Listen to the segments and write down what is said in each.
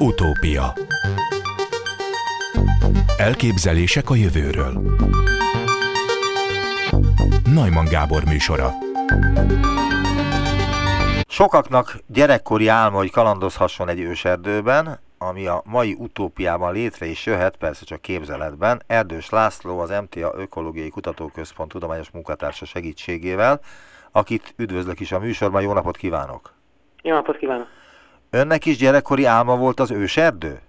Utópia Elképzelések a jövőről Najman Gábor műsora Sokaknak gyerekkori álma, hogy kalandozhasson egy őserdőben, ami a mai utópiában létre is jöhet, persze csak képzeletben. Erdős László, az MTA Ökológiai Kutatóközpont tudományos munkatársa segítségével, akit üdvözlök is a műsorban. Jó napot kívánok! Jó napot kívánok! Önnek is gyerekkori álma volt az őserdő?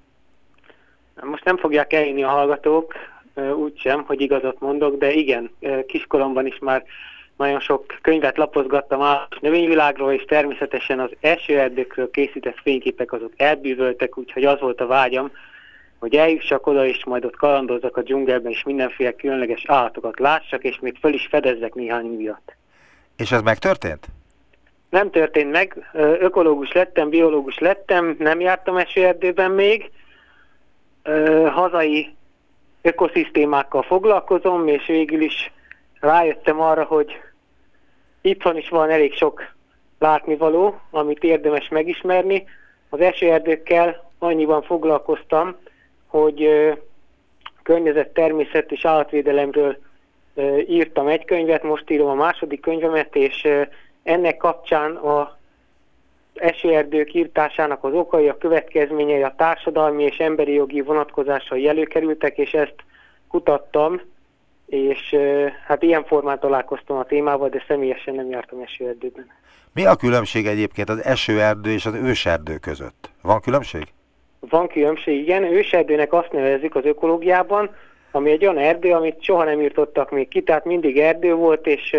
Most nem fogják elhinni a hallgatók, úgysem, hogy igazat mondok, de igen, kiskoromban is már nagyon sok könyvet lapozgattam a növényvilágról, és természetesen az esőerdőkről készített fényképek azok elbűvöltek, úgyhogy az volt a vágyam, hogy eljussak oda, és majd ott kalandozzak a dzsungelben, és mindenféle különleges állatokat lássak, és még föl is fedezzek néhány újat. És ez megtörtént? Nem történt meg. Ökológus lettem, biológus lettem, nem jártam esőerdőben még. Hazai ökoszisztémákkal foglalkozom, és végül is rájöttem arra, hogy itthon is van elég sok látnivaló, amit érdemes megismerni. Az esőerdőkkel annyiban foglalkoztam, hogy környezet, természet és állatvédelemről írtam egy könyvet, most írom a második könyvemet, és ennek kapcsán a esőerdők írtásának az okai, a következményei, a társadalmi és emberi jogi vonatkozásai előkerültek, és ezt kutattam, és hát ilyen formán találkoztam a témával, de személyesen nem jártam esőerdőben. Mi a különbség egyébként az esőerdő és az őserdő között? Van különbség? Van különbség, igen. Őserdőnek azt nevezzük az ökológiában, ami egy olyan erdő, amit soha nem írtottak még ki, tehát mindig erdő volt, és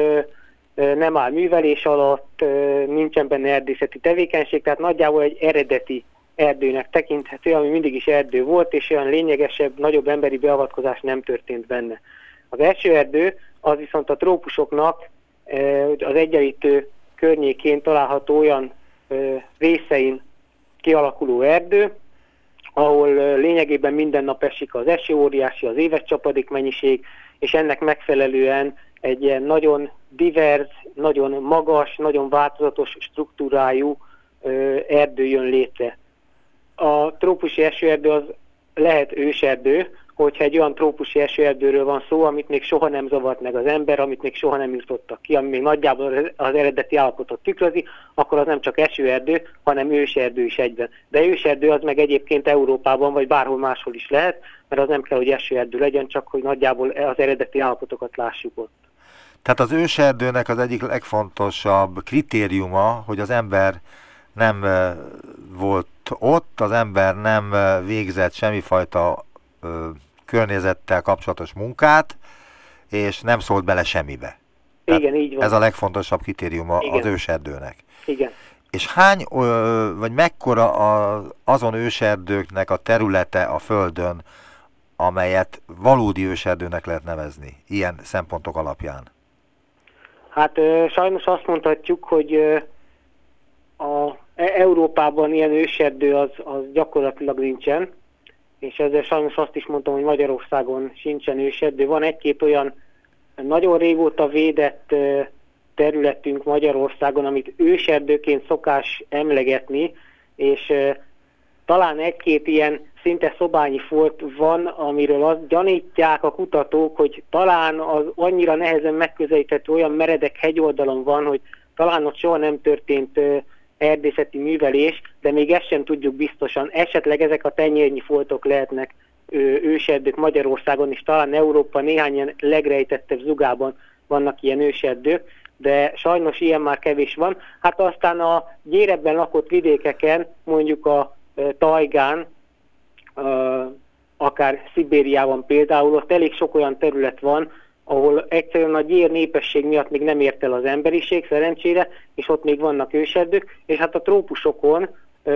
nem áll művelés alatt, nincsen benne erdészeti tevékenység, tehát nagyjából egy eredeti erdőnek tekinthető, ami mindig is erdő volt, és olyan lényegesebb, nagyobb emberi beavatkozás nem történt benne. Az első erdő az viszont a trópusoknak az egyenlítő környékén található olyan részein kialakuló erdő, ahol lényegében minden nap esik az eső, óriási az éves csapadék mennyiség, és ennek megfelelően egy ilyen nagyon divers, nagyon magas, nagyon változatos struktúrájú erdő jön létre. A trópusi esőerdő az lehet őserdő, hogyha egy olyan trópusi esőerdőről van szó, amit még soha nem zavart meg az ember, amit még soha nem írtottak ki, ami még nagyjából az eredeti állapotot tükrözi, akkor az nem csak esőerdő, hanem őserdő is egyben. De őserdő az meg egyébként Európában, vagy bárhol máshol is lehet, mert az nem kell, hogy esőerdő legyen, csak hogy nagyjából az eredeti állapotokat lássuk ott. Tehát az őserdőnek az egyik legfontosabb kritériuma, hogy az ember nem volt ott, az ember nem végzett semmifajta környezettel kapcsolatos munkát, és nem szólt bele semmibe. Igen, Tehát így van. Ez a legfontosabb kritériuma Igen. az őserdőnek. Igen. És hány, vagy mekkora azon őserdőknek a területe a Földön, amelyet valódi őserdőnek lehet nevezni, ilyen szempontok alapján? Hát sajnos azt mondhatjuk, hogy a e- Európában ilyen őserdő az, az gyakorlatilag nincsen, és ezzel sajnos azt is mondtam, hogy Magyarországon sincsen őserdő. Van egy-két olyan nagyon régóta védett területünk Magyarországon, amit őserdőként szokás emlegetni, és talán egy-két ilyen szinte szobányi folt van, amiről azt gyanítják a kutatók, hogy talán az annyira nehezen megközelíthető olyan meredek hegyoldalon van, hogy talán ott soha nem történt erdészeti művelés, de még ezt sem tudjuk biztosan. Esetleg ezek a tenyérnyi foltok lehetnek őserdők Magyarországon is, talán Európa néhány ilyen legrejtettebb zugában vannak ilyen őserdők, de sajnos ilyen már kevés van. Hát aztán a gyérebben lakott vidékeken, mondjuk a Tajgán, akár Szibériában például, ott elég sok olyan terület van, ahol egyszerűen a gyér népesség miatt még nem ért el az emberiség, szerencsére, és ott még vannak őserdők, és hát a trópusokon,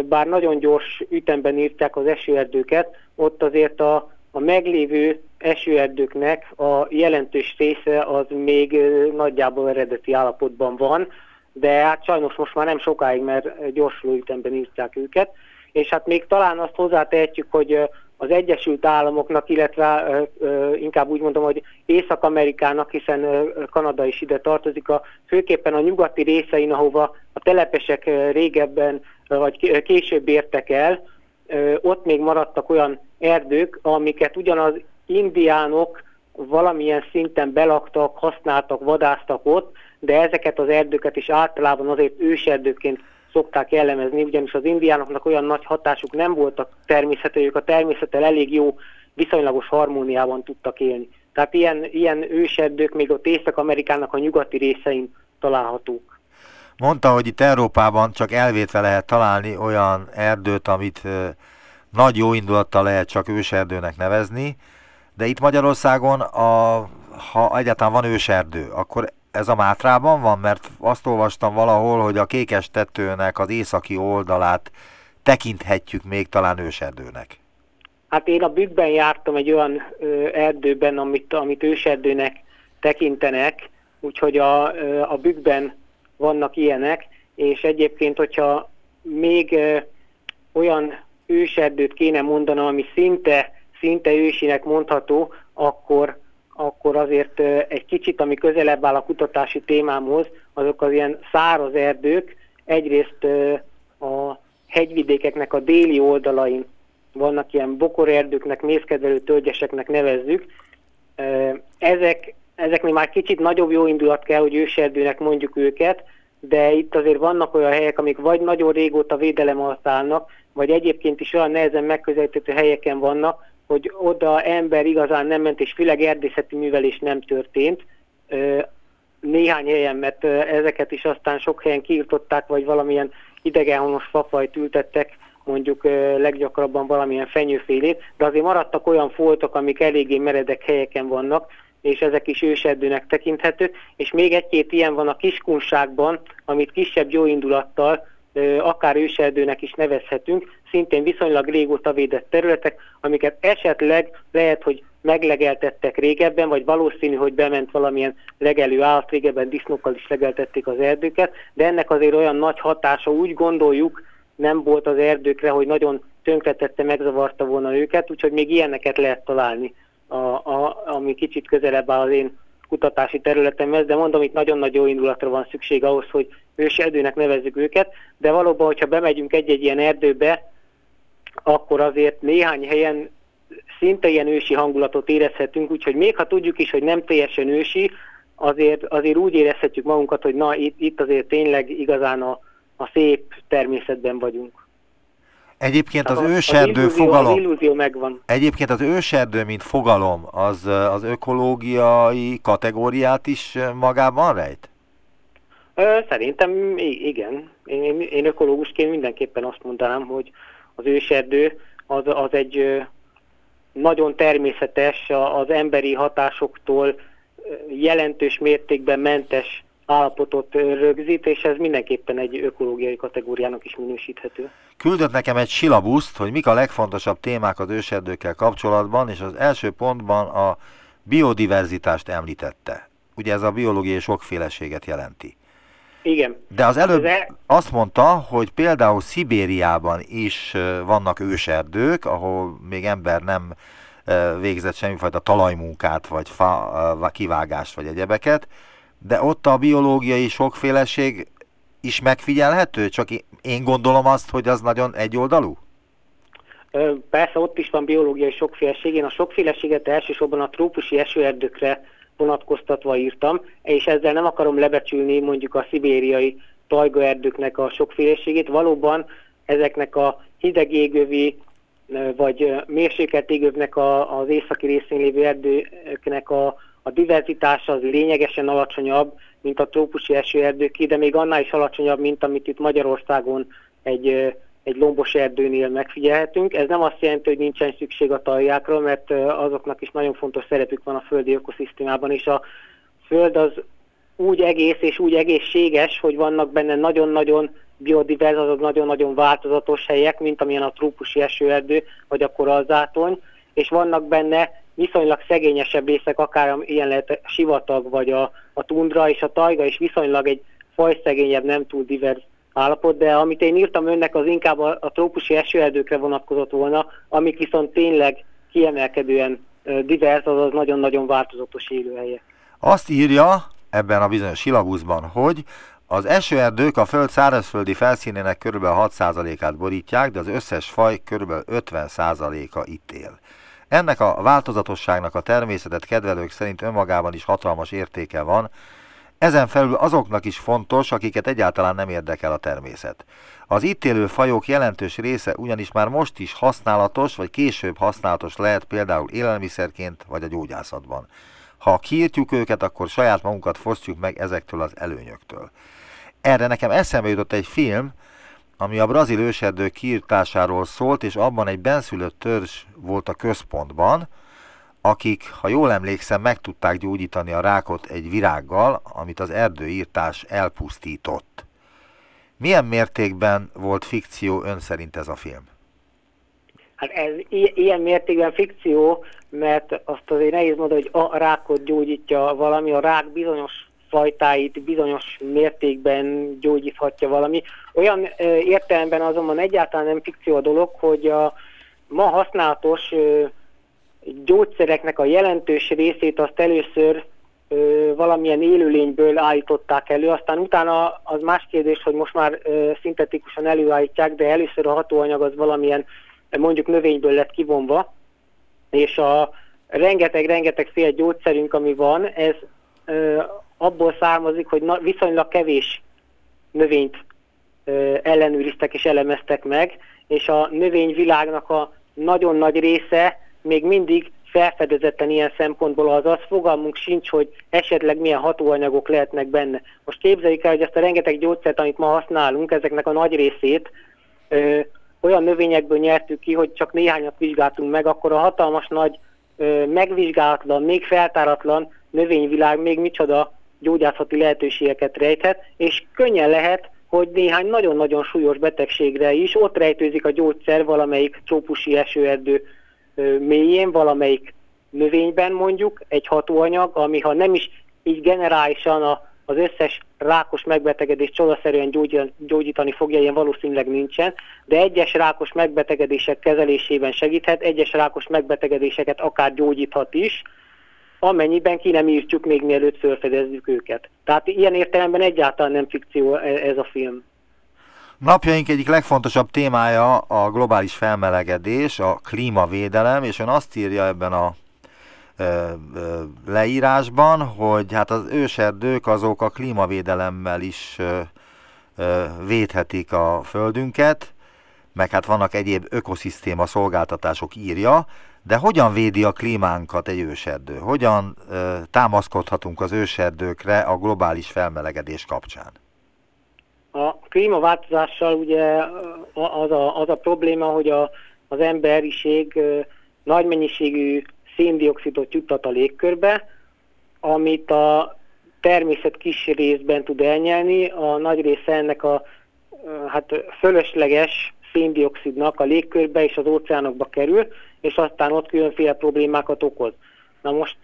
bár nagyon gyors ütemben írták az esőerdőket, ott azért a, a meglévő esőerdőknek a jelentős része az még nagyjából eredeti állapotban van, de hát sajnos most már nem sokáig, mert gyorsuló ütemben írták őket, és hát még talán azt hozzátehetjük, hogy az Egyesült Államoknak, illetve inkább úgy mondom, hogy Észak-Amerikának, hiszen Kanada is ide tartozik, a, főképpen a nyugati részein, ahova a telepesek régebben vagy később értek el, ott még maradtak olyan erdők, amiket ugyanaz indiánok valamilyen szinten belaktak, használtak, vadáztak ott, de ezeket az erdőket is általában azért őserdőként szokták jellemezni, ugyanis az indiánoknak olyan nagy hatásuk nem voltak természete, ők a természettel elég jó, viszonylagos harmóniában tudtak élni. Tehát ilyen, ilyen őserdők még ott Észak-Amerikának a nyugati részein találhatók. Mondta, hogy itt Európában csak elvétve lehet találni olyan erdőt, amit nagy jó indulattal lehet csak őserdőnek nevezni, de itt Magyarországon, a, ha egyáltalán van őserdő, akkor ez a Mátrában van? Mert azt olvastam valahol, hogy a kékes tetőnek az északi oldalát tekinthetjük még talán őserdőnek. Hát én a bükkben jártam egy olyan ö, erdőben, amit, amit őserdőnek tekintenek, úgyhogy a, ö, a bükkben vannak ilyenek, és egyébként, hogyha még ö, olyan őserdőt kéne mondanom, ami szinte, szinte ősinek mondható, akkor, akkor azért egy kicsit, ami közelebb áll a kutatási témámhoz, azok az ilyen száraz erdők, egyrészt a hegyvidékeknek a déli oldalain vannak ilyen bokorerdőknek, mészkedvelő tölgyeseknek nevezzük. Ezek, ezeknél már kicsit nagyobb jó indulat kell, hogy őserdőnek mondjuk őket, de itt azért vannak olyan helyek, amik vagy nagyon régóta védelem alatt állnak, vagy egyébként is olyan nehezen megközelíthető helyeken vannak, hogy oda ember igazán nem ment, és főleg erdészeti művelés nem történt. Néhány helyen, mert ezeket is aztán sok helyen kiirtották, vagy valamilyen idegenhonos fafajt ültettek, mondjuk leggyakrabban valamilyen fenyőfélét, de azért maradtak olyan foltok, amik eléggé meredek helyeken vannak, és ezek is őserdőnek tekinthetők, és még egy-két ilyen van a kiskunságban, amit kisebb jóindulattal akár őserdőnek is nevezhetünk, szintén viszonylag régóta védett területek, amiket esetleg lehet, hogy meglegeltettek régebben, vagy valószínű, hogy bement valamilyen legelő állat, régebben disznókkal is legeltették az erdőket, de ennek azért olyan nagy hatása, úgy gondoljuk, nem volt az erdőkre, hogy nagyon tönkretette, megzavarta volna őket, úgyhogy még ilyeneket lehet találni, a, a, ami kicsit közelebb áll az én kutatási területemhez, de mondom, itt nagyon nagy jó indulatra van szükség ahhoz, hogy ősi erdőnek nevezzük őket, de valóban, hogyha bemegyünk egy-egy ilyen erdőbe, akkor azért néhány helyen szinte ilyen ősi hangulatot érezhetünk, úgyhogy még ha tudjuk is, hogy nem teljesen ősi, azért, azért úgy érezhetjük magunkat, hogy na itt, itt azért tényleg igazán a, a szép természetben vagyunk. Egyébként az, az őserdő az fogalom... Az illúzió megvan. Egyébként az őserdő, mint fogalom, az, az ökológiai kategóriát is magában rejt? Ö, szerintem igen. Én, én, én ökológusként mindenképpen azt mondanám, hogy az őserdő az, az egy nagyon természetes, az emberi hatásoktól jelentős mértékben mentes állapotot rögzít, és ez mindenképpen egy ökológiai kategóriának is minősíthető. Küldött nekem egy silabuszt, hogy mik a legfontosabb témák az őserdőkkel kapcsolatban, és az első pontban a biodiverzitást említette. Ugye ez a biológiai sokféleséget jelenti. Igen. De az előbb el... azt mondta, hogy például Szibériában is vannak őserdők, ahol még ember nem végzett semmifajta talajmunkát, vagy fa kivágást, vagy egyebeket, de ott a biológiai sokféleség is megfigyelhető? Csak én gondolom azt, hogy az nagyon egyoldalú? Persze, ott is van biológiai sokféleség. Én a sokféleséget elsősorban a trópusi esőerdőkre vonatkoztatva írtam, és ezzel nem akarom lebecsülni mondjuk a szibériai tajgaerdőknek a sokféleségét. Valóban ezeknek a hideg égövi vagy mérsékelt égövnek a, az északi részén lévő erdőknek a, a diverzitása az lényegesen alacsonyabb, mint a trópusi esőerdőké, de még annál is alacsonyabb, mint amit itt Magyarországon egy, egy lombos erdőnél megfigyelhetünk. Ez nem azt jelenti, hogy nincsen szükség a taljákra, mert azoknak is nagyon fontos szerepük van a földi ökoszisztémában, és a föld az úgy egész és úgy egészséges, hogy vannak benne nagyon-nagyon biodivers, azok nagyon-nagyon változatos helyek, mint amilyen a trópusi esőerdő, vagy a koralzátony, és vannak benne viszonylag szegényesebb részek, akár ilyen lehet a sivatag, vagy a, a tundra, és a tajga is viszonylag egy fajszegényebb, nem túl divers állapot, de amit én írtam önnek, az inkább a, a trópusi esőerdőkre vonatkozott volna, amik viszont tényleg kiemelkedően divers, azaz nagyon-nagyon változatos élőhelye. Azt írja ebben a bizonyos silabuszban, hogy Az esőerdők a föld szárazföldi felszínének kb. 6%-át borítják, de az összes faj kb. 50%-a itt él. Ennek a változatosságnak a természetet kedvelők szerint önmagában is hatalmas értéke van, ezen felül azoknak is fontos, akiket egyáltalán nem érdekel a természet. Az itt élő fajok jelentős része ugyanis már most is használatos, vagy később használatos lehet például élelmiszerként, vagy a gyógyászatban. Ha kiírtjuk őket, akkor saját magunkat fosztjuk meg ezektől az előnyöktől. Erre nekem eszembe jutott egy film, ami a brazil őserdő kiirtásáról szólt, és abban egy benszülött törzs volt a központban, akik, ha jól emlékszem, meg tudták gyógyítani a rákot egy virággal, amit az erdőírtás elpusztított. Milyen mértékben volt fikció ön szerint ez a film? Hát ez ilyen mértékben fikció, mert azt azért nehéz mondani, hogy a rákot gyógyítja valami, a rák bizonyos fajtáit bizonyos mértékben gyógyíthatja valami. Olyan értelemben azonban egyáltalán nem fikció a dolog, hogy a ma használatos gyógyszereknek a jelentős részét azt először ö, valamilyen élőlényből állították elő, aztán utána az más kérdés, hogy most már ö, szintetikusan előállítják, de először a hatóanyag az valamilyen mondjuk növényből lett kivonva, és a rengeteg-rengeteg fél gyógyszerünk, ami van, ez ö, abból származik, hogy na, viszonylag kevés növényt ellenőriztek és elemeztek meg, és a növényvilágnak a nagyon nagy része még mindig felfedezetten ilyen szempontból az az fogalmunk sincs, hogy esetleg milyen hatóanyagok lehetnek benne. Most képzeljük el, hogy ezt a rengeteg gyógyszert, amit ma használunk, ezeknek a nagy részét ö, olyan növényekből nyertük ki, hogy csak néhányat vizsgáltunk meg, akkor a hatalmas nagy ö, megvizsgálatlan, még feltáratlan növényvilág még micsoda gyógyászati lehetőségeket rejthet, és könnyen lehet, hogy néhány nagyon-nagyon súlyos betegségre is ott rejtőzik a gyógyszer valamelyik trópusi esőerdő mélyén, valamelyik növényben mondjuk egy hatóanyag, ami ha nem is így generálisan a, az összes rákos megbetegedés csodaszerűen gyógyítani fogja, ilyen valószínűleg nincsen, de egyes rákos megbetegedések kezelésében segíthet, egyes rákos megbetegedéseket akár gyógyíthat is, amennyiben ki nem írtjuk még mielőtt felfedezzük őket. Tehát ilyen értelemben egyáltalán nem fikció e, ez a film. Napjaink egyik legfontosabb témája a globális felmelegedés, a klímavédelem, és ön azt írja ebben a leírásban, hogy hát az őserdők azok a klímavédelemmel is ö, védhetik a földünket, meg hát vannak egyéb ökoszisztéma szolgáltatások írja, de hogyan védi a klímánkat egy őserdő? Hogyan ö, támaszkodhatunk az őserdőkre a globális felmelegedés kapcsán? A klímaváltozással ugye az a, az a probléma, hogy a, az emberiség nagy mennyiségű széndiokszidot juttat a légkörbe, amit a természet kis részben tud elnyelni, a nagy része ennek a hát fölösleges széndiokszidnak a légkörbe és az óceánokba kerül, és aztán ott különféle problémákat okoz. Na most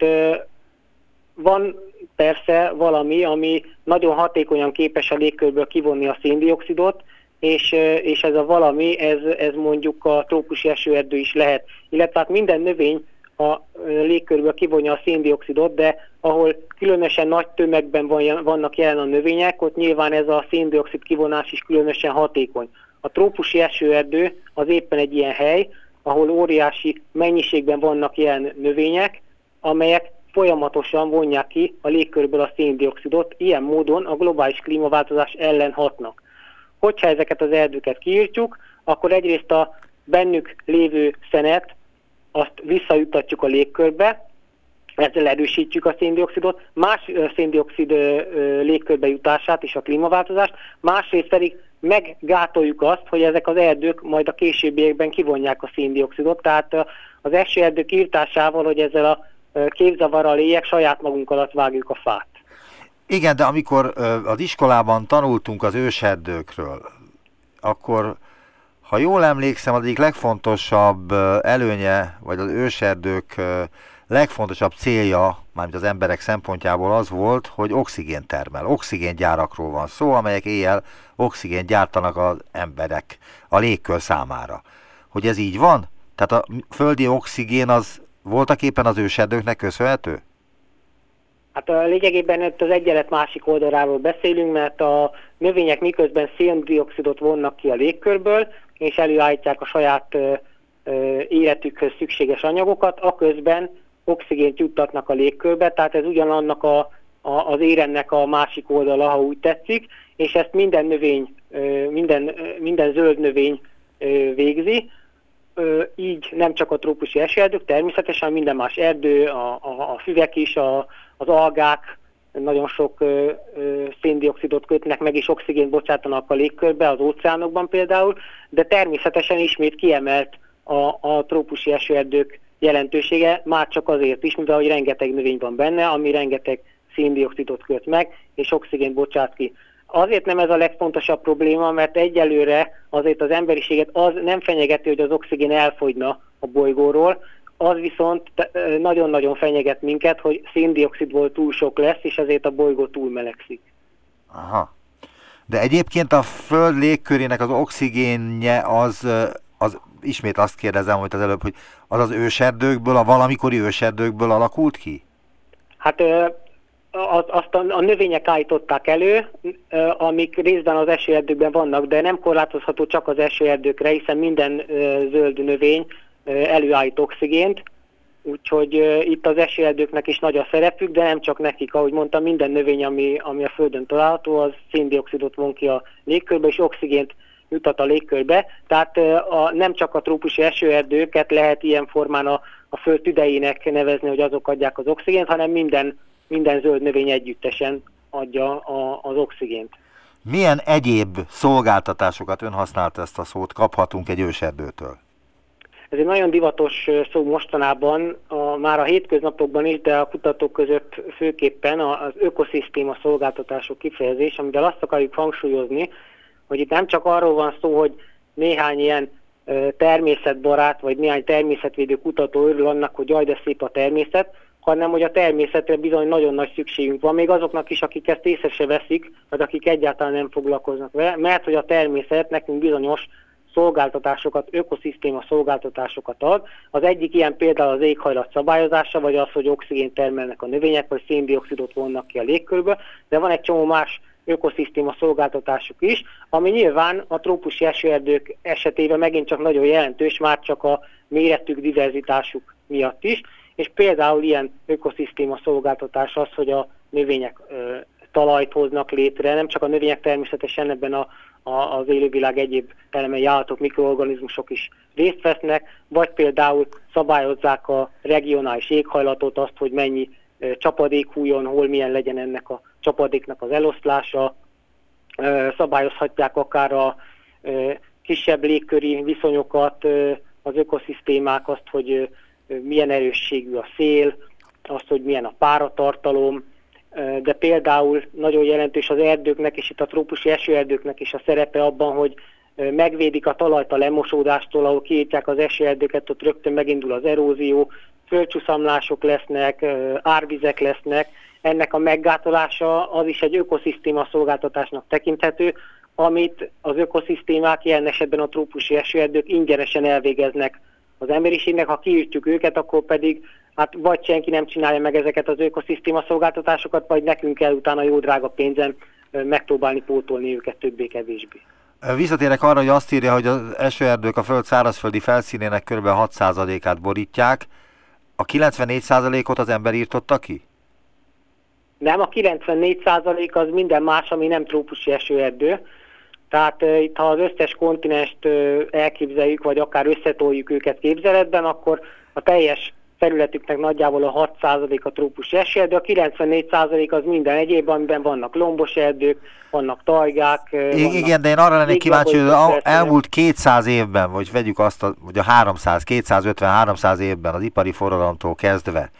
van persze valami, ami nagyon hatékonyan képes a légkörből kivonni a széndiokszidot, és, és ez a valami, ez, ez mondjuk a trópusi esőerdő is lehet. Illetve hát minden növény a légkörből kivonja a széndiokszidot, de ahol különösen nagy tömegben van, vannak jelen a növények, ott nyilván ez a széndiokszid kivonás is különösen hatékony. A trópusi esőerdő az éppen egy ilyen hely, ahol óriási mennyiségben vannak ilyen növények, amelyek folyamatosan vonják ki a légkörből a széndiokszidot, ilyen módon a globális klímaváltozás ellen hatnak. Hogyha ezeket az erdőket kiírtjuk, akkor egyrészt a bennük lévő szenet, azt visszajutatjuk a légkörbe, ezzel erősítjük a széndiokszidot, más széndiokszid légkörbe jutását és a klímaváltozást, másrészt pedig meggátoljuk azt, hogy ezek az erdők majd a későbbiekben kivonják a széndiokszidot, tehát az esőerdők írtásával, hogy ezzel a képzavarral éljek, saját magunk alatt vágjuk a fát. Igen, de amikor az iskolában tanultunk az őserdőkről, akkor, ha jól emlékszem, az egyik legfontosabb előnye, vagy az őserdők legfontosabb célja, mármint az emberek szempontjából az volt, hogy oxigén termel. Oxigéngyárakról van szó, amelyek éjjel oxigént gyártanak az emberek a légkör számára. Hogy ez így van? Tehát a földi oxigén az voltak éppen az őserdőknek köszönhető? Hát a lényegében itt az egyenlet másik oldaláról beszélünk, mert a növények miközben széndiokszidot vonnak ki a légkörből, és előállítják a saját életükhöz szükséges anyagokat, aközben oxigént juttatnak a légkörbe, tehát ez ugyanannak a, a, az érennek a másik oldala, ha úgy tetszik, és ezt minden növény, minden, minden zöld növény végzi, így nem csak a trópusi esőerdők, természetesen minden más erdő, a, a, a füvek is, a, az algák nagyon sok ö, ö, széndiokszidot kötnek meg, és oxigént bocsátanak a légkörbe, az óceánokban például, de természetesen ismét kiemelt a, a trópusi esőerdők jelentősége, már csak azért is, mivel hogy rengeteg növény van benne, ami rengeteg széndiokszidot köt meg, és oxigént bocsát ki. Azért nem ez a legfontosabb probléma, mert egyelőre azért az emberiséget az nem fenyegeti, hogy az oxigén elfogyna a bolygóról, az viszont nagyon-nagyon fenyeget minket, hogy széndiokszidból túl sok lesz, és ezért a bolygó túl melegszik. Aha. De egyébként a Föld légkörének az oxigénje az, az ismét azt kérdezem, hogy az előbb, hogy az az őserdőkből, a valamikori őserdőkből alakult ki? Hát az, azt a, a növények állították elő, amik részben az esőerdőkben vannak, de nem korlátozható csak az esőerdőkre, hiszen minden zöld növény előállít oxigént, úgyhogy itt az esőerdőknek is nagy a szerepük, de nem csak nekik, ahogy mondtam, minden növény, ami, ami a Földön található, az széndiokszidot von ki a légkörbe, és oxigént jutat a légkörbe, tehát a, nem csak a trópusi esőerdőket lehet ilyen formán a, a föld tüdejének nevezni, hogy azok adják az oxigént, hanem minden, minden zöld növény együttesen adja a, az oxigént. Milyen egyéb szolgáltatásokat, ön használta ezt a szót, kaphatunk egy őserdőtől? Ez egy nagyon divatos szó mostanában, a, már a hétköznapokban is, de a kutatók között főképpen az ökoszisztéma szolgáltatások kifejezés, amivel azt akarjuk hangsúlyozni, hogy itt nem csak arról van szó, hogy néhány ilyen természetbarát, vagy néhány természetvédő kutató örül annak, hogy jaj, de szép a természet, hanem hogy a természetre bizony nagyon nagy szükségünk van, még azoknak is, akik ezt észre se veszik, vagy akik egyáltalán nem foglalkoznak vele, mert hogy a természet nekünk bizonyos szolgáltatásokat, ökoszisztéma szolgáltatásokat ad. Az egyik ilyen például az éghajlat szabályozása, vagy az, hogy oxigént termelnek a növények, vagy széndiokszidot vonnak ki a légkörből, de van egy csomó más ökoszisztéma szolgáltatásuk is, ami nyilván a trópusi esőerdők esetében megint csak nagyon jelentős, már csak a méretük, diverzitásuk miatt is, és például ilyen ökoszisztéma szolgáltatás az, hogy a növények ö, talajt hoznak létre, nem csak a növények természetesen ebben a, a, az élővilág egyéb elemei állatok, mikroorganizmusok is részt vesznek, vagy például szabályozzák a regionális éghajlatot, azt, hogy mennyi ö, csapadék hújon, hol milyen legyen ennek a csapadéknak az eloszlása, szabályozhatják akár a kisebb légköri viszonyokat, az ökoszisztémák, azt, hogy milyen erősségű a szél, azt, hogy milyen a páratartalom, de például nagyon jelentős az erdőknek és itt a trópusi esőerdőknek is a szerepe abban, hogy megvédik a talajt a lemosódástól, ahol kiírtják az esőerdőket, ott rögtön megindul az erózió, földcsúszamlások lesznek, árvizek lesznek. Ennek a meggátolása az is egy ökoszisztéma szolgáltatásnak tekinthető, amit az ökoszisztémák, ilyen esetben a trópusi esőerdők ingyenesen elvégeznek az emberiségnek, ha kiírtjuk őket, akkor pedig hát vagy senki nem csinálja meg ezeket az ökoszisztéma szolgáltatásokat, vagy nekünk kell utána jó drága pénzen megpróbálni pótolni őket többé-kevésbé. Visszatérek arra, hogy azt írja, hogy az esőerdők a föld szárazföldi felszínének kb. 6%-át borítják. A 94%-ot az ember írtotta ki? Nem, a 94% az minden más, ami nem trópusi esőerdő. Tehát uh, itt ha az összes kontinest uh, elképzeljük, vagy akár összetoljuk őket képzeletben, akkor a teljes területüknek nagyjából a 6% a trópusi esőerdő, a 94% az minden egyéb, amiben vannak lombos erdők, vannak tajgák. Vannak Igen, de én arra lennék kíváncsi, hogy elmúlt 200 évben, vagy vegyük azt, a, vagy a 300, 250-300 évben az ipari forradalomtól kezdve,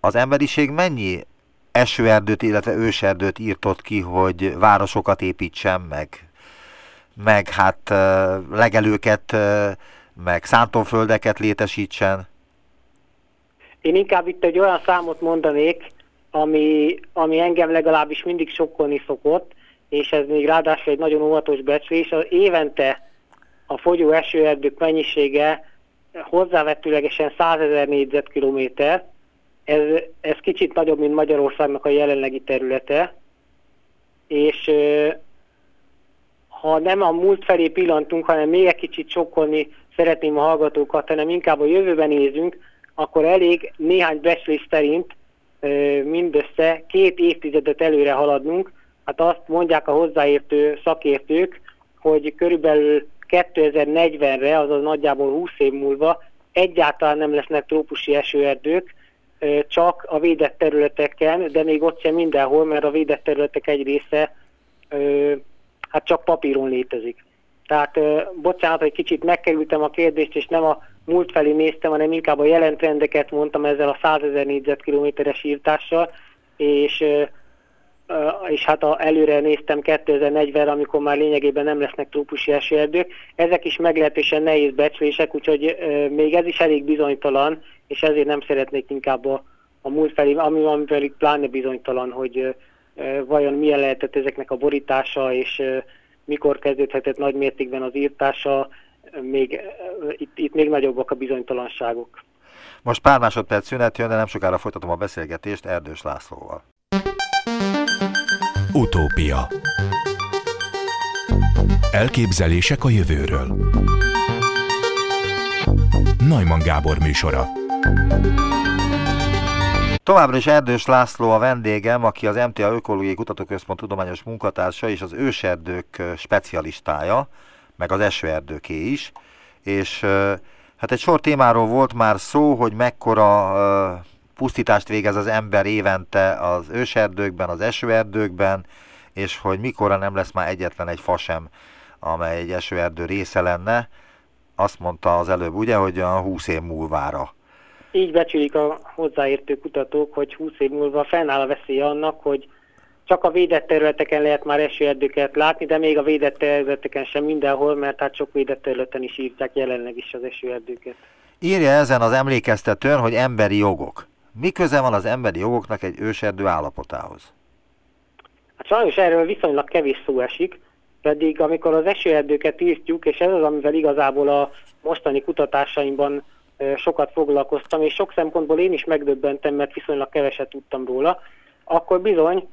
az emberiség mennyi esőerdőt, illetve őserdőt írtott ki, hogy városokat építsen meg, meg hát legelőket, meg szántóföldeket létesítsen? Én inkább itt egy olyan számot mondanék, ami, ami engem legalábbis mindig sokkolni szokott, és ez még ráadásul egy nagyon óvatos becslés. Az évente a fogyó esőerdők mennyisége hozzávetőlegesen 100 ezer négyzetkilométer, Ez, ez kicsit nagyobb, mint Magyarországnak a jelenlegi területe, és ha nem a múlt felé pillantunk, hanem még egy kicsit sokkolni szeretném a hallgatókat, hanem inkább a jövőben nézünk, akkor elég néhány becslés szerint mindössze két évtizedet előre haladnunk. Hát azt mondják a hozzáértő szakértők, hogy körülbelül 2040-re, azaz nagyjából 20 év múlva egyáltalán nem lesznek trópusi esőerdők, csak a védett területeken, de még ott sem mindenhol, mert a védett területek egy része hát csak papíron létezik. Tehát bocsánat, hogy kicsit megkerültem a kérdést, és nem a múlt felé néztem, hanem inkább a jelentrendeket mondtam ezzel a 100 ezer négyzetkilométeres írtással, és, és hát a, előre néztem 2040 amikor már lényegében nem lesznek trópusi esőerdők. Ezek is meglehetősen nehéz becslések, úgyhogy még ez is elég bizonytalan, és ezért nem szeretnék inkább a, a múlt felé, ami, ami pedig pláne bizonytalan, hogy vajon milyen lehetett ezeknek a borítása, és mikor kezdődhetett nagy mértékben az írtása, még, itt, itt még nagyobbak a bizonytalanságok. Most pár másodperc szünet jön, de nem sokára folytatom a beszélgetést Erdős Lászlóval. Utópia Elképzelések a jövőről Najman Gábor műsora Továbbra is Erdős László a vendégem, aki az MTA Ökológiai Kutatóközpont tudományos munkatársa és az őserdők specialistája, meg az esőerdőké is, és hát egy sor témáról volt már szó, hogy mekkora pusztítást végez az ember évente az őserdőkben, az esőerdőkben, és hogy mikorra nem lesz már egyetlen egy fa sem, amely egy esőerdő része lenne. Azt mondta az előbb, ugye, hogy a 20 év múlvára így becsülik a hozzáértő kutatók, hogy 20 év múlva fennáll a veszély annak, hogy csak a védett területeken lehet már esőerdőket látni, de még a védett területeken sem mindenhol, mert hát sok védett területen is írták jelenleg is az esőerdőket. Írja ezen az emlékeztetőn, hogy emberi jogok. Mi köze van az emberi jogoknak egy őserdő állapotához? Hát sajnos erről viszonylag kevés szó esik, pedig amikor az esőerdőket írtjuk, és ez az, amivel igazából a mostani kutatásaimban sokat foglalkoztam, és sok szempontból én is megdöbbentem, mert viszonylag keveset tudtam róla, akkor bizony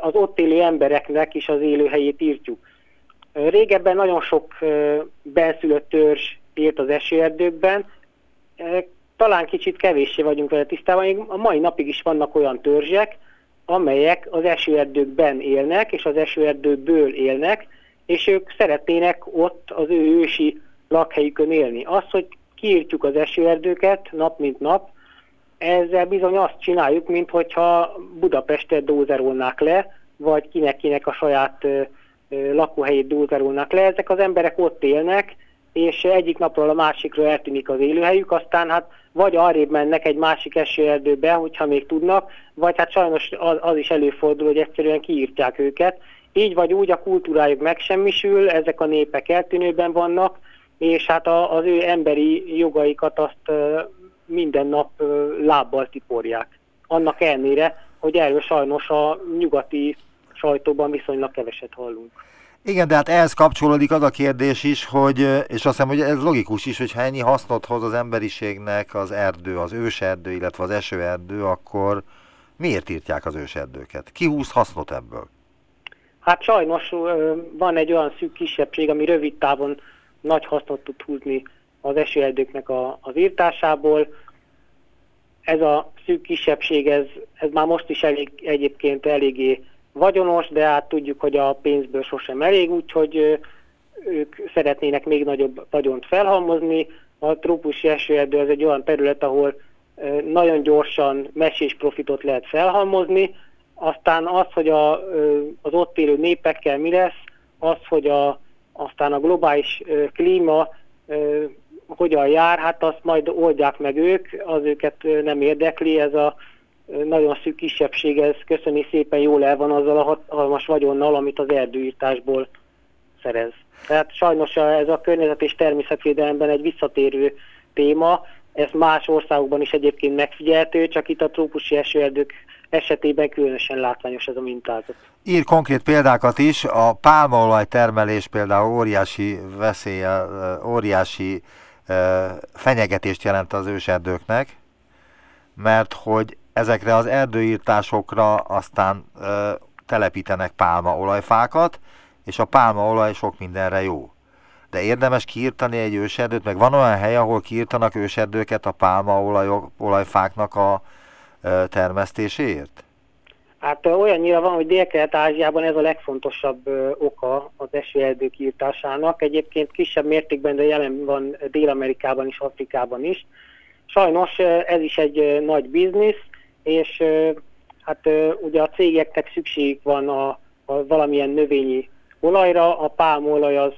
az ott élő embereknek is az élőhelyét írtjuk. Régebben nagyon sok benszülött törzs élt az esőerdőkben, talán kicsit kevéssé vagyunk vele tisztában, még a mai napig is vannak olyan törzsek, amelyek az esőerdőkben élnek, és az esőerdőből élnek, és ők szeretnének ott az ő ősi lakhelyükön élni. Az, hogy kiírtjuk az esőerdőket nap mint nap, ezzel bizony azt csináljuk, mint hogyha Budapestet dózerolnák le, vagy kinek-kinek a saját lakóhelyét dózerolnák le. Ezek az emberek ott élnek, és egyik napról a másikra eltűnik az élőhelyük, aztán hát vagy arrébb mennek egy másik esőerdőbe, hogyha még tudnak, vagy hát sajnos az, az is előfordul, hogy egyszerűen kiírtják őket. Így vagy úgy a kultúrájuk megsemmisül, ezek a népek eltűnőben vannak, és hát a, az ő emberi jogaikat azt minden nap lábbal tiporják. Annak ellenére, hogy erről sajnos a nyugati sajtóban viszonylag keveset hallunk. Igen, de hát ehhez kapcsolódik az a kérdés is, hogy, és azt hiszem, hogy ez logikus is, hogyha ennyi hasznot hoz az emberiségnek az erdő, az őserdő, illetve az esőerdő, akkor miért írtják az őserdőket? Ki húz hasznot ebből? Hát sajnos van egy olyan szűk kisebbség, ami rövid távon nagy hasznot tud húzni az esőerdőknek a, az írtásából. Ez a szűk kisebbség, ez, ez már most is elég, egyébként eléggé vagyonos, de hát tudjuk, hogy a pénzből sosem elég, úgyhogy ők szeretnének még nagyobb vagyont felhalmozni. A trópusi esőerdő az egy olyan terület, ahol nagyon gyorsan mesés profitot lehet felhalmozni, aztán az, hogy a, az ott élő népekkel mi lesz, az, hogy a, aztán a globális klíma hogyan jár, hát azt majd oldják meg ők, az őket nem érdekli, ez a nagyon szűk kisebbség, ez köszöni szépen jól el van azzal a hatalmas vagyonnal, amit az erdőírtásból szerez. Tehát sajnos ez a környezet és természetvédelemben egy visszatérő téma, ez más országokban is egyébként megfigyelhető, csak itt a trópusi esőerdők esetében különösen látványos ez a mintázat. Ír konkrét példákat is, a pálmaolaj termelés például óriási veszélye, óriási fenyegetést jelent az őserdőknek, mert hogy ezekre az erdőírtásokra aztán telepítenek pálmaolajfákat, és a pálmaolaj sok mindenre jó. De érdemes kiírtani egy őserdőt, meg van olyan hely, ahol kiírtanak őserdőket a pálmaolajfáknak a termesztéséért? Hát olyannyira van, hogy Dél-Kelet-Ázsiában ez a legfontosabb oka az esőerdők írtásának. Egyébként kisebb mértékben, de jelen van Dél-Amerikában is, Afrikában is. Sajnos ez is egy nagy biznisz, és hát ugye a cégeknek szükség van a, a valamilyen növényi olajra, a pálmolaj az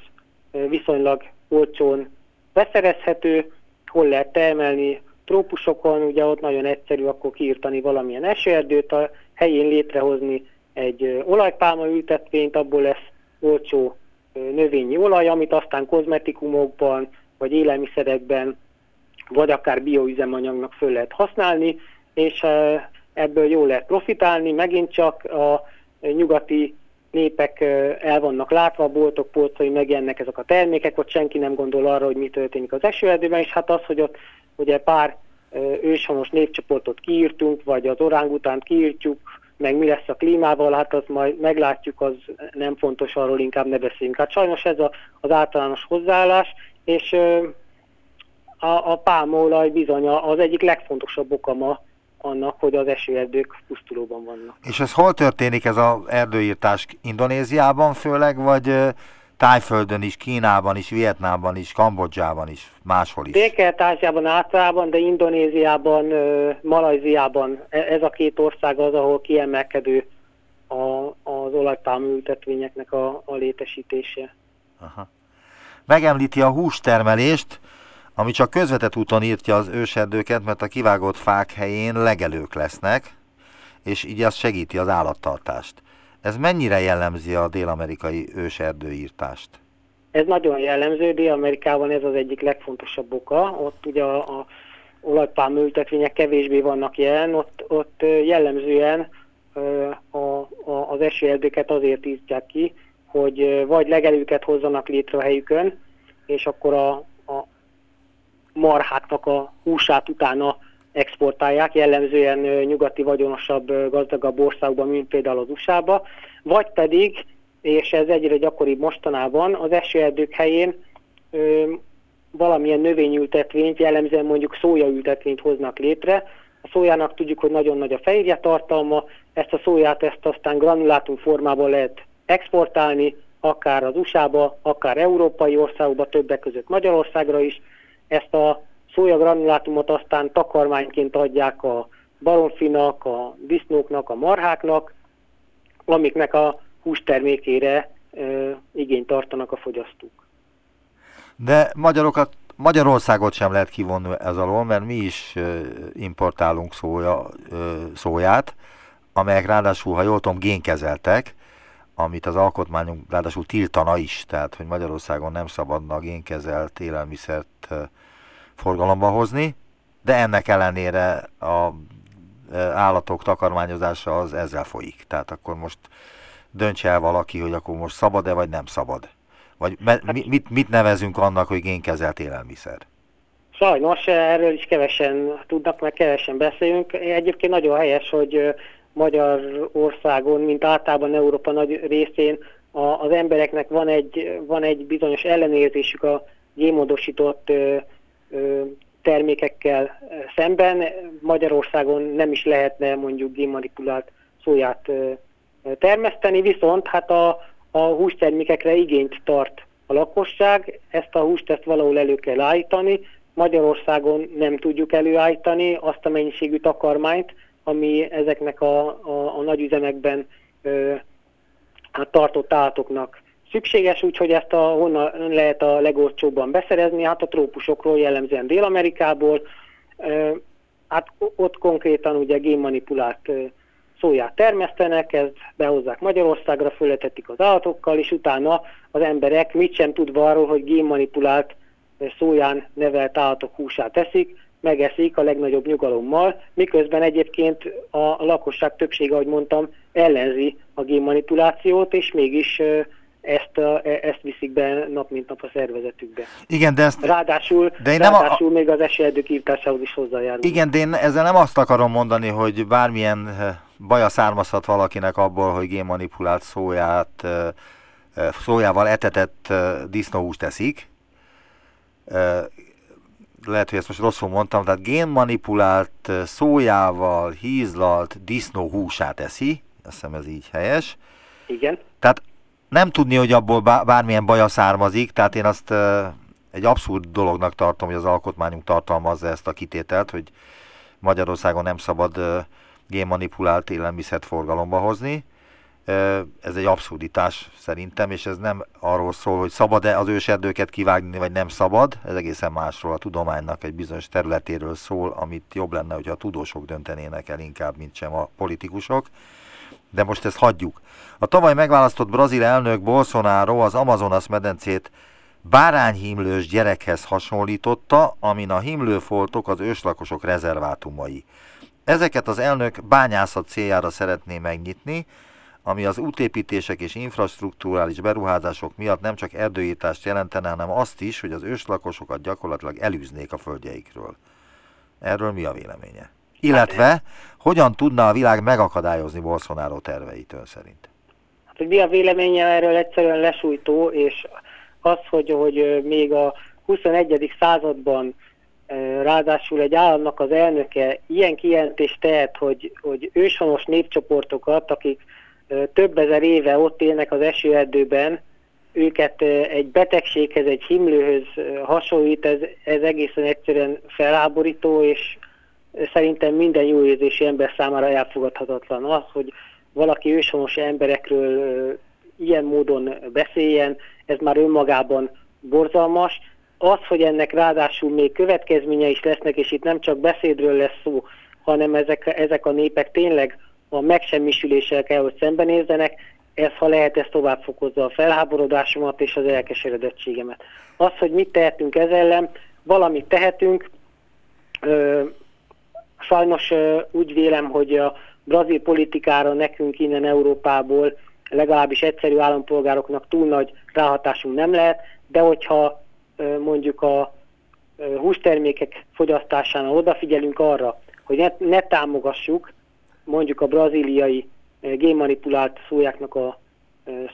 viszonylag olcsón beszerezhető, hol lehet termelni, trópusokon, ugye ott nagyon egyszerű akkor kiirtani valamilyen esőerdőt, a helyén létrehozni egy olajpálma ültetvényt, abból lesz olcsó növényi olaj, amit aztán kozmetikumokban, vagy élelmiszerekben, vagy akár bioüzemanyagnak föl lehet használni, és ebből jól lehet profitálni, megint csak a nyugati népek el vannak látva, a boltok polcai megjelennek ezek a termékek, ott senki nem gondol arra, hogy mi történik az esőerdőben, és hát az, hogy ott ugye pár őshonos népcsoportot kiírtunk, vagy az orángutánt kiírtjuk, meg mi lesz a klímával, hát azt majd meglátjuk, az nem fontos, arról inkább ne beszéljünk. Hát sajnos ez a, az általános hozzáállás, és a, a pálmaolaj bizony az egyik legfontosabb oka ma annak, hogy az esőerdők pusztulóban vannak. És ez hol történik ez az erdőírtás? Indonéziában főleg, vagy Tájföldön is, Kínában is, Vietnámban is, Kambodzsában is, máshol is? Dél-Kelet-Ázsiában általában, de Indonéziában, Malajziában e, ez a két ország az, ahol kiemelkedő a, az olajpálma ültetvényeknek a, a létesítése. Aha. Megemlíti a hústermelést, ami csak közvetett úton írtja az őserdőket, mert a kivágott fák helyén legelők lesznek, és így az segíti az állattartást. Ez mennyire jellemzi a dél-amerikai őserdőírtást? Ez nagyon jellemző, Dél-Amerikában ez az egyik legfontosabb oka. Ott ugye a, a olajpálma ültetvények kevésbé vannak jelen, ott, ott jellemzően a, a, az esőerdőket azért írtják ki, hogy vagy legelőket hozzanak létre a helyükön, és akkor a, marháknak a húsát utána exportálják, jellemzően nyugati vagyonosabb, gazdagabb országban, mint például az USA-ba, vagy pedig, és ez egyre gyakoribb mostanában, az esőerdők helyén ö, valamilyen növényültetvényt, jellemzően mondjuk szójaültetvényt hoznak létre. A szójának tudjuk, hogy nagyon nagy a fehérje tartalma, ezt a szóját ezt aztán granulátum formában lehet exportálni, akár az USA-ba, akár európai országokba, többek között Magyarországra is, ezt a szójagranulátumot aztán takarmányként adják a baromfinak, a disznóknak, a marháknak, amiknek a hústermékére e, igényt tartanak a fogyasztók. De magyarokat, Magyarországot sem lehet kivonni ez alól, mert mi is importálunk szója, szóját, amelyek ráadásul, ha jól tudom, génkezeltek, amit az alkotmányunk ráadásul tiltana is, tehát hogy Magyarországon nem szabadna génkezelt élelmiszert forgalomba hozni, de ennek ellenére a állatok takarmányozása az ezzel folyik. Tehát akkor most döntse el valaki, hogy akkor most szabad-e, vagy nem szabad. Vagy hát, mit, mit nevezünk annak, hogy génkezelt élelmiszer? Sajnos erről is kevesen tudnak, mert kevesen beszélünk. Egyébként nagyon helyes, hogy Magyarországon, mint általában Európa nagy részén a, az embereknek van egy, van egy bizonyos ellenérzésük a gémódosított termékekkel szemben. Magyarországon nem is lehetne mondjuk génmanipulált szóját termeszteni, viszont hát a, a hústermékekre igényt tart a lakosság, ezt a húst ezt valahol elő kell állítani, Magyarországon nem tudjuk előállítani azt a mennyiségű takarmányt, ami ezeknek a, a, a nagyüzemekben ö, hát tartott állatoknak szükséges, úgyhogy ezt a, honnan lehet a legolcsóbban beszerezni, hát a trópusokról, jellemzően Dél-Amerikából, hát ott konkrétan ugye génmanipulált szóját termesztenek, ezt behozzák Magyarországra, fölletetik az állatokkal, és utána az emberek mit sem tudva arról, hogy génmanipulált szóján nevelt állatok húsát teszik, megeszik a legnagyobb nyugalommal, miközben egyébként a lakosság többsége, ahogy mondtam, ellenzi a génmanipulációt, és mégis ezt, a, e, ezt viszik be nap mint nap a szervezetükbe. Igen, de ezt... Ráadásul, de én nem ráadásul a... még az esélyerdők írtásához is hozzájárul. Igen, de én ezzel nem azt akarom mondani, hogy bármilyen eh, baja származhat valakinek abból, hogy génmanipulált szóját, eh, eh, szójával etetett disznóhúst teszik. Lehet, hogy ezt most rosszul mondtam, tehát génmanipulált szójával hízlalt disznóhúsát eszi, azt hiszem ez így helyes. Igen. Tehát nem tudni, hogy abból bármilyen baja származik, tehát én azt egy abszurd dolognak tartom, hogy az alkotmányunk tartalmazza ezt a kitételt, hogy Magyarországon nem szabad génmanipulált élelmiszert forgalomba hozni. Ez egy abszurditás szerintem, és ez nem arról szól, hogy szabad-e az őserdőket kivágni, vagy nem szabad. Ez egészen másról a tudománynak egy bizonyos területéről szól, amit jobb lenne, hogyha a tudósok döntenének el inkább, mint sem a politikusok de most ezt hagyjuk. A tavaly megválasztott brazil elnök Bolsonaro az Amazonas medencét bárányhimlős gyerekhez hasonlította, amin a himlőfoltok az őslakosok rezervátumai. Ezeket az elnök bányászat céljára szeretné megnyitni, ami az útépítések és infrastruktúrális beruházások miatt nem csak erdőítást jelentene, hanem azt is, hogy az őslakosokat gyakorlatilag elűznék a földjeikről. Erről mi a véleménye? Illetve hogyan tudna a világ megakadályozni Bolsonaro terveit ön szerint? Hát, hogy mi a véleménye erről egyszerűen lesújtó, és az, hogy, hogy még a 21. században ráadásul egy államnak az elnöke ilyen kijelentést tehet, hogy, hogy őshonos népcsoportokat, akik több ezer éve ott élnek az esőerdőben, őket egy betegséghez, egy himlőhöz hasonlít, ez, ez egészen egyszerűen feláborító, és szerintem minden jó érzési ember számára elfogadhatatlan az, hogy valaki őshonos emberekről ilyen módon beszéljen, ez már önmagában borzalmas. Az, hogy ennek ráadásul még következménye is lesznek, és itt nem csak beszédről lesz szó, hanem ezek, ezek a népek tényleg a megsemmisüléssel kell, hogy szembenézzenek, ez, ha lehet, ez tovább fokozza a felháborodásomat és az elkeseredettségemet. Az, hogy mit tehetünk ez ellen, valamit tehetünk, Sajnos úgy vélem, hogy a brazil politikára nekünk innen Európából legalábbis egyszerű állampolgároknak túl nagy ráhatásunk nem lehet, de hogyha mondjuk a hústermékek fogyasztásánál odafigyelünk arra, hogy ne, ne támogassuk mondjuk a braziliai génmanipulált szójáknak a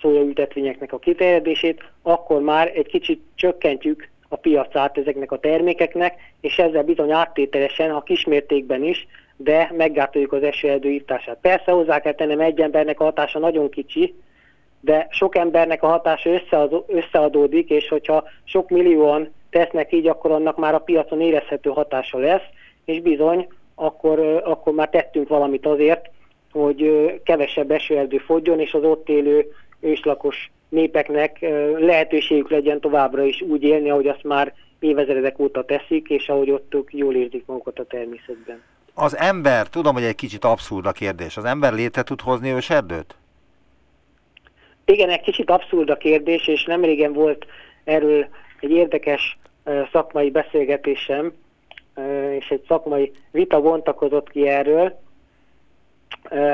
szójaültetvényeknek a kiterjedését, akkor már egy kicsit csökkentjük a piacát ezeknek a termékeknek, és ezzel bizony áttételesen, ha kismértékben is, de meggátoljuk az esőerdő írtását. Persze hozzá kell tennem, egy embernek a hatása nagyon kicsi, de sok embernek a hatása összeadódik, és hogyha sok millióan tesznek így, akkor annak már a piacon érezhető hatása lesz, és bizony, akkor, akkor már tettünk valamit azért, hogy kevesebb esőerdő fogjon, és az ott élő őslakos népeknek lehetőségük legyen továbbra is úgy élni, ahogy azt már évezredek óta teszik, és ahogy ott ők jól érzik magukat a természetben. Az ember, tudom, hogy egy kicsit abszurd a kérdés, az ember létre tud hozni őserdőt? Igen, egy kicsit abszurd a kérdés, és nem régen volt erről egy érdekes szakmai beszélgetésem, és egy szakmai vita bontakozott ki erről,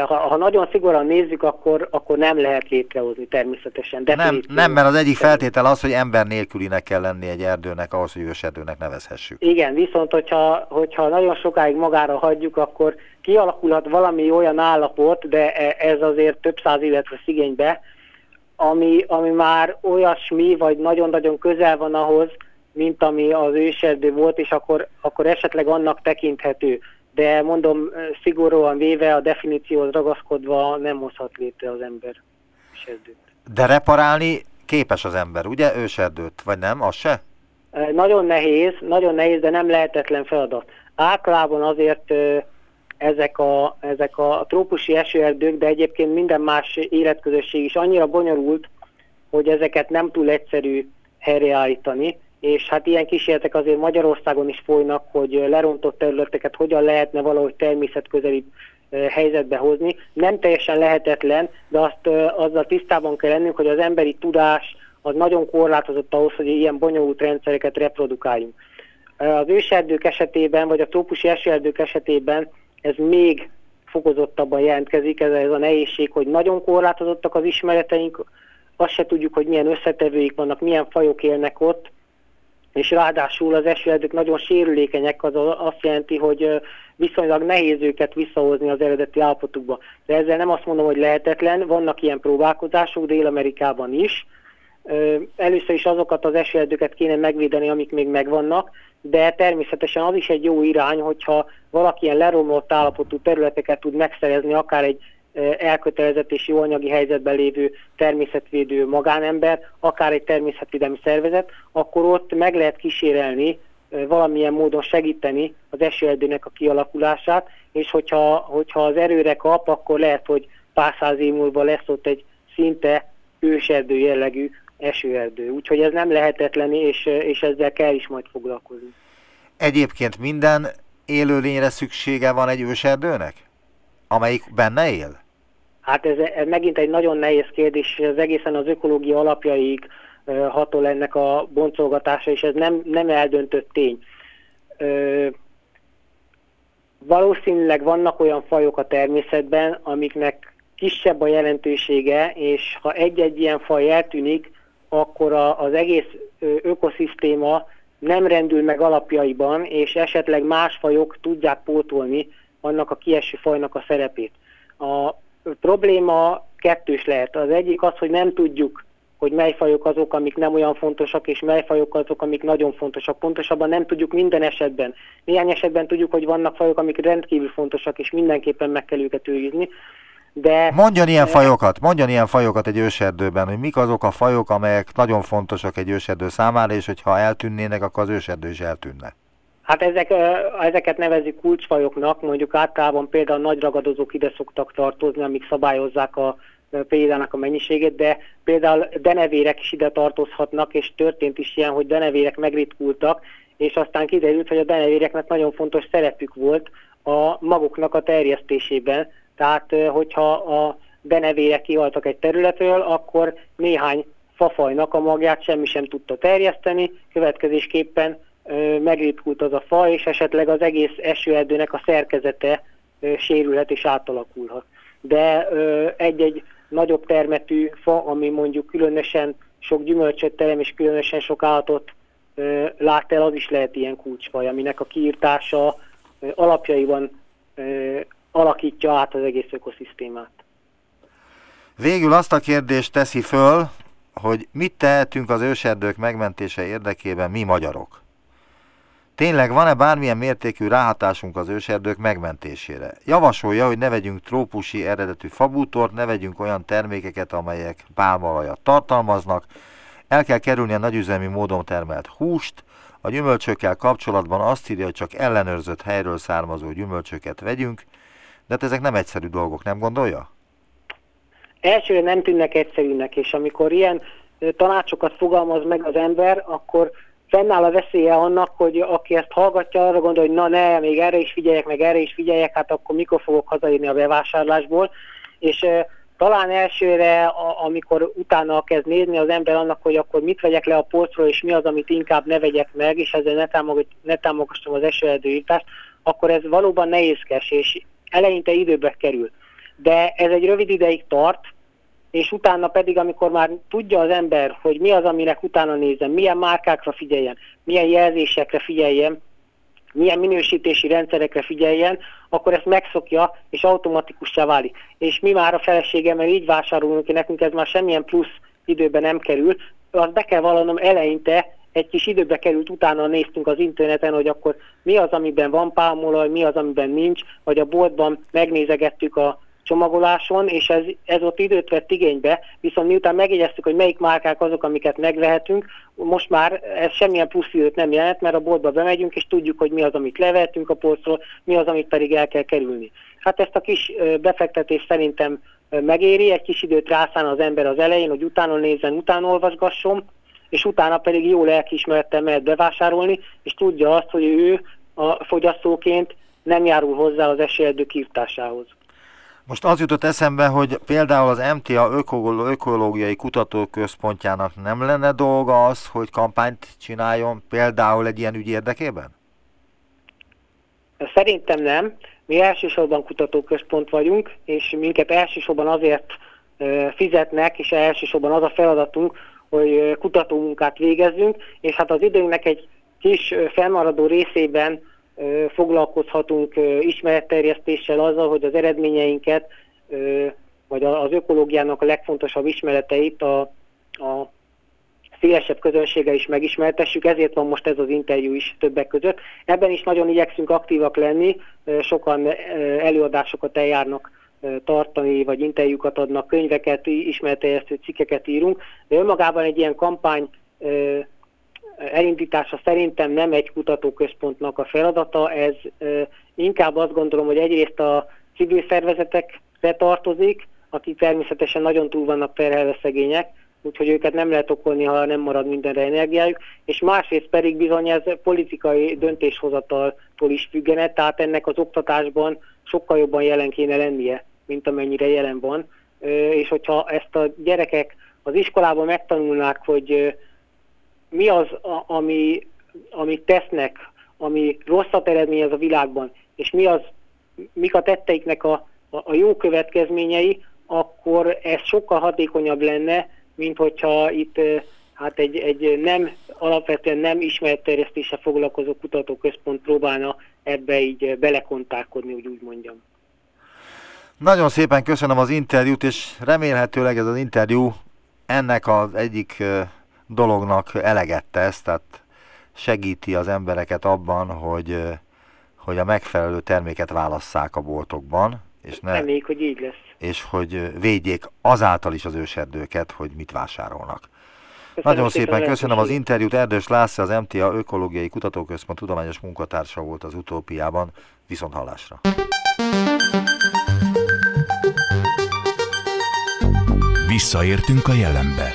ha, ha nagyon szigorúan nézzük, akkor, akkor nem lehet létrehozni természetesen. Nem, nem, mert az egyik feltétel az, hogy ember nélkülinek kell lenni egy erdőnek, ahhoz, hogy őserdőnek nevezhessük. Igen, viszont hogyha, hogyha nagyon sokáig magára hagyjuk, akkor kialakulhat valami olyan állapot, de e, ez azért több száz évet vesz igénybe, ami, ami már olyasmi, vagy nagyon-nagyon közel van ahhoz, mint ami az őserdő volt, és akkor, akkor esetleg annak tekinthető de mondom, szigorúan véve a definícióhoz ragaszkodva nem hozhat létre az ember őserdőt. De reparálni képes az ember, ugye őserdőt, vagy nem, az se? Nagyon nehéz, nagyon nehéz, de nem lehetetlen feladat. Általában azért ezek a, ezek a trópusi esőerdők, de egyébként minden más életközösség is annyira bonyolult, hogy ezeket nem túl egyszerű helyreállítani, és hát ilyen kísérletek azért Magyarországon is folynak, hogy lerontott területeket hogyan lehetne valahogy természetközeli helyzetbe hozni. Nem teljesen lehetetlen, de azt azzal tisztában kell lennünk, hogy az emberi tudás az nagyon korlátozott ahhoz, hogy ilyen bonyolult rendszereket reprodukáljunk. Az őserdők esetében, vagy a trópusi esőerdők esetében ez még fokozottabban jelentkezik, ez, ez a nehézség, hogy nagyon korlátozottak az ismereteink, azt se tudjuk, hogy milyen összetevőik vannak, milyen fajok élnek ott, és ráadásul az esőerdők nagyon sérülékenyek, az azt jelenti, hogy viszonylag nehéz őket visszahozni az eredeti állapotukba. De ezzel nem azt mondom, hogy lehetetlen, vannak ilyen próbálkozások Dél-Amerikában is. Először is azokat az esőerdőket kéne megvédeni, amik még megvannak, de természetesen az is egy jó irány, hogyha valaki ilyen leromlott állapotú területeket tud megszerezni, akár egy elkötelezett és jó anyagi helyzetben lévő természetvédő magánember, akár egy természetvédelmi szervezet, akkor ott meg lehet kísérelni, valamilyen módon segíteni az esőerdőnek a kialakulását, és hogyha, hogyha az erőre kap, akkor lehet, hogy pár száz év múlva lesz ott egy szinte őserdő jellegű esőerdő. Úgyhogy ez nem lehetetlen, és, és ezzel kell is majd foglalkozni. Egyébként minden élőlényre szüksége van egy őserdőnek? Amelyik benne él? Hát ez, ez megint egy nagyon nehéz kérdés, az egészen az ökológia alapjaig hatol ennek a boncolgatása, és ez nem, nem eldöntött tény. Ö, valószínűleg vannak olyan fajok a természetben, amiknek kisebb a jelentősége, és ha egy-egy ilyen faj eltűnik, akkor a, az egész ökoszisztéma nem rendül meg alapjaiban, és esetleg más fajok tudják pótolni annak a kieső fajnak a szerepét. A probléma kettős lehet. Az egyik az, hogy nem tudjuk, hogy mely fajok azok, amik nem olyan fontosak, és mely fajok azok, amik nagyon fontosak. Pontosabban nem tudjuk minden esetben. Néhány esetben tudjuk, hogy vannak fajok, amik rendkívül fontosak, és mindenképpen meg kell őket őrizni. De, mondjon ilyen fajokat, mondjon ilyen fajokat egy őserdőben, hogy mik azok a fajok, amelyek nagyon fontosak egy őserdő számára, és hogyha eltűnnének, akkor az őserdő is eltűnne. Hát ezek, ezeket nevezik kulcsfajoknak, mondjuk általában például nagy ragadozók ide szoktak tartozni, amik szabályozzák a példának a mennyiségét, de például denevérek is ide tartozhatnak, és történt is ilyen, hogy denevérek megritkultak, és aztán kiderült, hogy a denevéreknek nagyon fontos szerepük volt a maguknak a terjesztésében. Tehát, hogyha a denevérek kihaltak egy területről, akkor néhány fafajnak a magját semmi sem tudta terjeszteni, következésképpen megritkult az a fa, és esetleg az egész esőerdőnek a szerkezete sérülhet és átalakulhat. De egy-egy nagyobb termetű fa, ami mondjuk különösen sok gyümölcsöt terem és különösen sok állatot lát el, az is lehet ilyen kulcsfaj, aminek a kiírtása alapjaiban alakítja át az egész ökoszisztémát. Végül azt a kérdést teszi föl, hogy mit tehetünk az őserdők megmentése érdekében mi magyarok? Tényleg van-e bármilyen mértékű ráhatásunk az őserdők megmentésére? Javasolja, hogy ne vegyünk trópusi eredetű fabútort, ne vegyünk olyan termékeket, amelyek pálmaolajat tartalmaznak, el kell kerülni a nagyüzemi módon termelt húst, a gyümölcsökkel kapcsolatban azt írja, hogy csak ellenőrzött helyről származó gyümölcsöket vegyünk, de hát ezek nem egyszerű dolgok, nem gondolja? Elsőre nem tűnnek egyszerűnek, és amikor ilyen tanácsokat fogalmaz meg az ember, akkor fennáll a veszélye annak, hogy aki ezt hallgatja, arra gondol, hogy na ne, még erre is figyeljek, meg erre is figyeljek, hát akkor mikor fogok hazaírni a bevásárlásból. És talán elsőre, a, amikor utána kezd nézni az ember annak, hogy akkor mit vegyek le a polcról, és mi az, amit inkább ne vegyek meg, és ezzel ne, támogat, ne támogassam az esőerdőítást, akkor ez valóban nehézkes, és eleinte időbe kerül. De ez egy rövid ideig tart, és utána pedig, amikor már tudja az ember, hogy mi az, aminek utána nézem, milyen márkákra figyeljen, milyen jelzésekre figyeljen, milyen minősítési rendszerekre figyeljen, akkor ezt megszokja, és automatikussá válik. És mi már a feleségemmel így vásárolunk, hogy nekünk ez már semmilyen plusz időben nem kerül, azt be kell vallanom eleinte, egy kis időbe került, utána néztünk az interneten, hogy akkor mi az, amiben van pálmolaj, mi az, amiben nincs, vagy a boltban megnézegettük a csomagoláson, és ez, ez ott időt vett igénybe, viszont miután megjegyeztük, hogy melyik márkák azok, amiket megvehetünk, most már ez semmilyen plusz időt nem jelent, mert a boltba bemegyünk, és tudjuk, hogy mi az, amit levehetünk a polcról, mi az, amit pedig el kell kerülni. Hát ezt a kis befektetés szerintem megéri, egy kis időt rászán az ember az elején, hogy utána nézzen, utána olvasgasson, és utána pedig jó lelkiismerettel mehet bevásárolni, és tudja azt, hogy ő a fogyasztóként nem járul hozzá az esélyedő kiirtásához. Most az jutott eszembe, hogy például az MTA Ökológiai Kutatóközpontjának nem lenne dolga az, hogy kampányt csináljon például egy ilyen ügy érdekében? Szerintem nem. Mi elsősorban kutatóközpont vagyunk, és minket elsősorban azért fizetnek, és elsősorban az a feladatunk, hogy kutatómunkát végezzünk, és hát az időnknek egy kis fennmaradó részében foglalkozhatunk ismeretterjesztéssel azzal, hogy az eredményeinket, vagy az ökológiának a legfontosabb ismereteit a, a szélesebb közönséggel is megismertessük, ezért van most ez az interjú is többek között. Ebben is nagyon igyekszünk aktívak lenni, sokan előadásokat eljárnak tartani, vagy interjúkat adnak, könyveket, ismeretterjesztő cikkeket írunk, de önmagában egy ilyen kampány elindítása szerintem nem egy kutatóközpontnak a feladata, ez inkább azt gondolom, hogy egyrészt a civil szervezetekre tartozik, akik természetesen nagyon túl vannak terhelve szegények, úgyhogy őket nem lehet okolni, ha nem marad mindenre energiájuk, és másrészt pedig bizony ez politikai döntéshozataltól is függene, tehát ennek az oktatásban sokkal jobban jelen kéne lennie, mint amennyire jelen van, és hogyha ezt a gyerekek az iskolában megtanulnák, hogy mi az, ami, amit tesznek, ami rosszat eredményez a világban, és mi az, mik a tetteiknek a, a, a jó következményei, akkor ez sokkal hatékonyabb lenne, mint hogyha itt hát egy, egy nem, alapvetően nem ismeretterjesztése foglalkozó kutatóközpont próbálna ebbe így belekontálkodni, hogy úgy mondjam. Nagyon szépen köszönöm az interjút, és remélhetőleg ez az interjú ennek az egyik dolognak eleget tesz, tehát segíti az embereket abban, hogy, hogy a megfelelő terméket válasszák a boltokban, és ne, Reméljük, hogy így lesz. És hogy védjék azáltal is az őserdőket, hogy mit vásárolnak. Köszönöm Nagyon szépen, szépen köszönöm az interjút. Erdős László, az MTA Ökológiai Kutatóközpont tudományos munkatársa volt az utópiában. Viszont hallásra! Visszaértünk a jelenbe.